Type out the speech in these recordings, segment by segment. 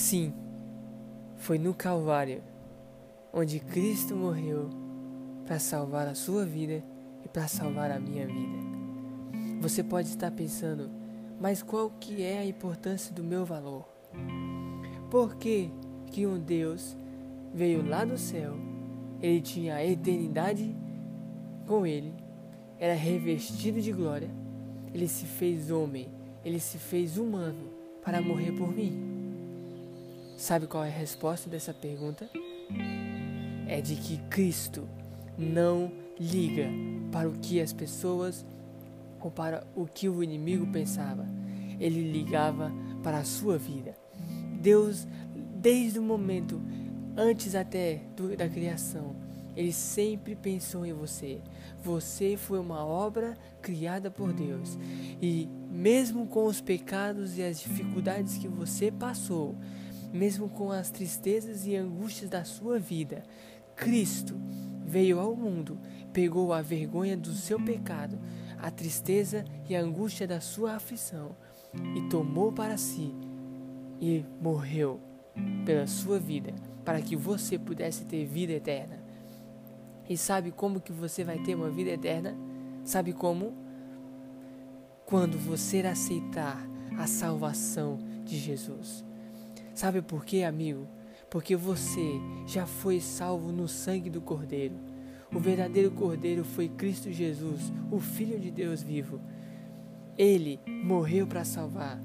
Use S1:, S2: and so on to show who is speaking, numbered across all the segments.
S1: Sim, foi no Calvário onde Cristo morreu para salvar a sua vida e para salvar a minha vida. Você pode estar pensando, mas qual que é a importância do meu valor? Por que, que um Deus veio lá do céu, ele tinha a eternidade com ele, era revestido de glória, ele se fez homem, ele se fez humano para morrer por mim? Sabe qual é a resposta dessa pergunta? É de que Cristo não liga para o que as pessoas ou para o que o inimigo pensava. Ele ligava para a sua vida. Deus, desde o momento antes até do, da criação, ele sempre pensou em você. Você foi uma obra criada por Deus. E mesmo com os pecados e as dificuldades que você passou, mesmo com as tristezas e angústias da sua vida, Cristo veio ao mundo, pegou a vergonha do seu pecado, a tristeza e a angústia da sua aflição e tomou para si e morreu pela sua vida, para que você pudesse ter vida eterna. E sabe como que você vai ter uma vida eterna? Sabe como? Quando você aceitar a salvação de Jesus. Sabe por quê, amigo? Porque você já foi salvo no sangue do Cordeiro. O verdadeiro Cordeiro foi Cristo Jesus, o Filho de Deus vivo. Ele morreu para salvar.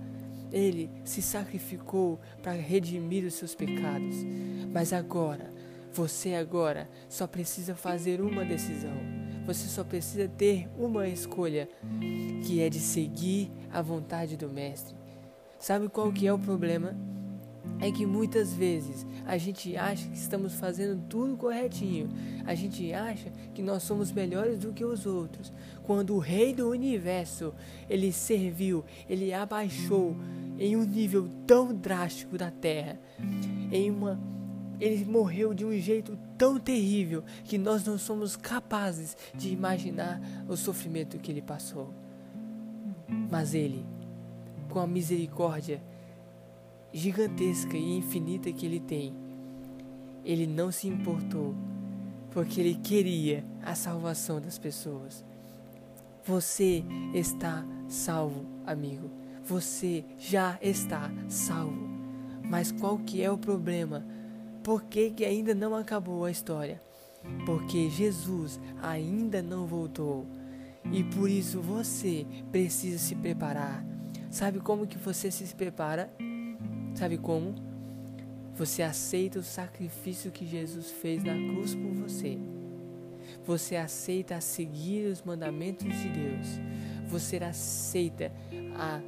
S1: Ele se sacrificou para redimir os seus pecados. Mas agora, você agora só precisa fazer uma decisão. Você só precisa ter uma escolha, que é de seguir a vontade do mestre. Sabe qual que é o problema? É que muitas vezes a gente acha que estamos fazendo tudo corretinho. A gente acha que nós somos melhores do que os outros. Quando o rei do universo, ele serviu, ele abaixou em um nível tão drástico da terra, em uma ele morreu de um jeito tão terrível que nós não somos capazes de imaginar o sofrimento que ele passou. Mas ele, com a misericórdia gigantesca e infinita que ele tem, ele não se importou, porque ele queria a salvação das pessoas. Você está salvo, amigo. Você já está salvo. Mas qual que é o problema? Por que, que ainda não acabou a história? Porque Jesus ainda não voltou. E por isso você precisa se preparar. Sabe como que você se prepara? Sabe como? Você aceita o sacrifício que Jesus fez na cruz por você. Você aceita seguir os mandamentos de Deus. Você aceita a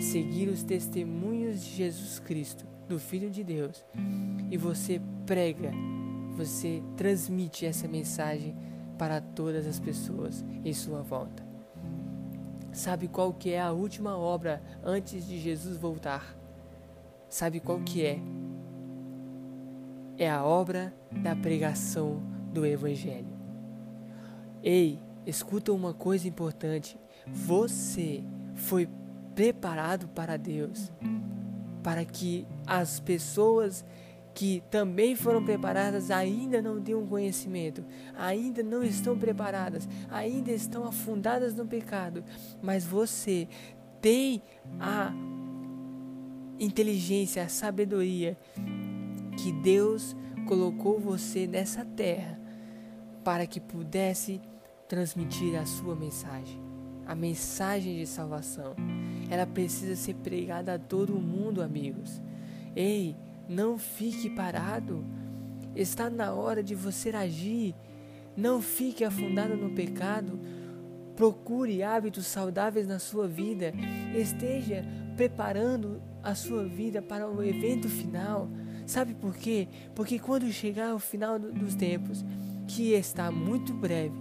S1: seguir os testemunhos de Jesus Cristo, do Filho de Deus. E você prega, você transmite essa mensagem para todas as pessoas em sua volta. Sabe qual que é a última obra antes de Jesus voltar? Sabe qual que é? É a obra da pregação do Evangelho. Ei, escuta uma coisa importante. Você foi preparado para Deus, para que as pessoas que também foram preparadas ainda não um conhecimento, ainda não estão preparadas, ainda estão afundadas no pecado, mas você tem a inteligência, a sabedoria que Deus colocou você nessa terra para que pudesse transmitir a sua mensagem, a mensagem de salvação. Ela precisa ser pregada a todo mundo, amigos. Ei, não fique parado. Está na hora de você agir. Não fique afundado no pecado. Procure hábitos saudáveis na sua vida. Esteja preparando a sua vida para o evento final. Sabe por quê? Porque quando chegar o final dos tempos, que está muito breve,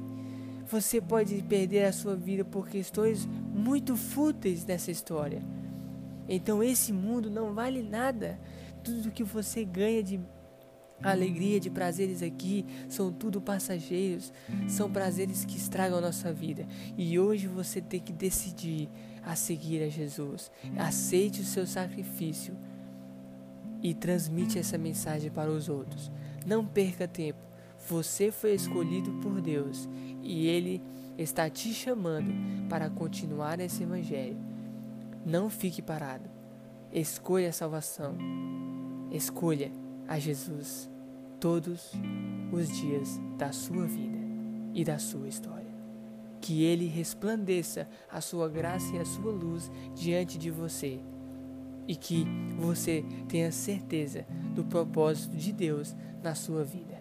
S1: você pode perder a sua vida por questões muito fúteis nessa história. Então esse mundo não vale nada. Tudo que você ganha de alegria, de prazeres aqui, são tudo passageiros, são prazeres que estragam a nossa vida. E hoje você tem que decidir a seguir a Jesus. Aceite o seu sacrifício e transmite essa mensagem para os outros. Não perca tempo. Você foi escolhido por Deus e Ele está te chamando para continuar esse Evangelho. Não fique parado. Escolha a salvação. Escolha a Jesus todos os dias da sua vida e da sua história. Que Ele resplandeça a sua graça e a sua luz diante de você e que você tenha certeza do propósito de Deus na sua vida.